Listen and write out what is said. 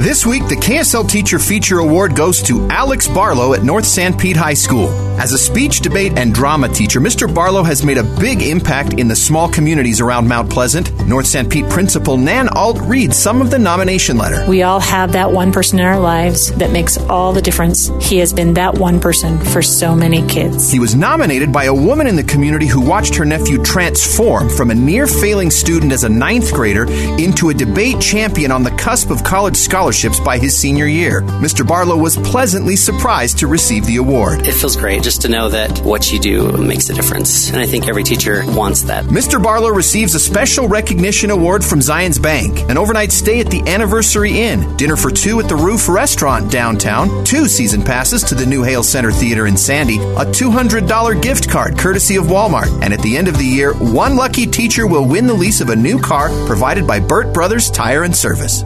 This week, the KSL Teacher Feature Award goes to Alex Barlow at North Sanpete High School. As a speech, debate, and drama teacher, Mr. Barlow has made a big impact in the small communities around Mount Pleasant. North Sanpete principal Nan Alt reads some of the nomination letter. We all have that one person in our lives that makes all the difference. He has been that one person for so many kids. He was nominated by a woman in the community who watched her nephew transform from a near failing student as a ninth grader into a debate champion on the cusp of college scholarships by his senior year. Mr. Barlow was pleasantly surprised to receive the award. It feels just to know that what you do makes a difference. And I think every teacher wants that. Mr. Barlow receives a special recognition award from Zions Bank, an overnight stay at the Anniversary Inn, dinner for two at the Roof Restaurant downtown, two season passes to the New Hale Center Theater in Sandy, a $200 gift card courtesy of Walmart, and at the end of the year, one lucky teacher will win the lease of a new car provided by Burt Brothers Tire and Service.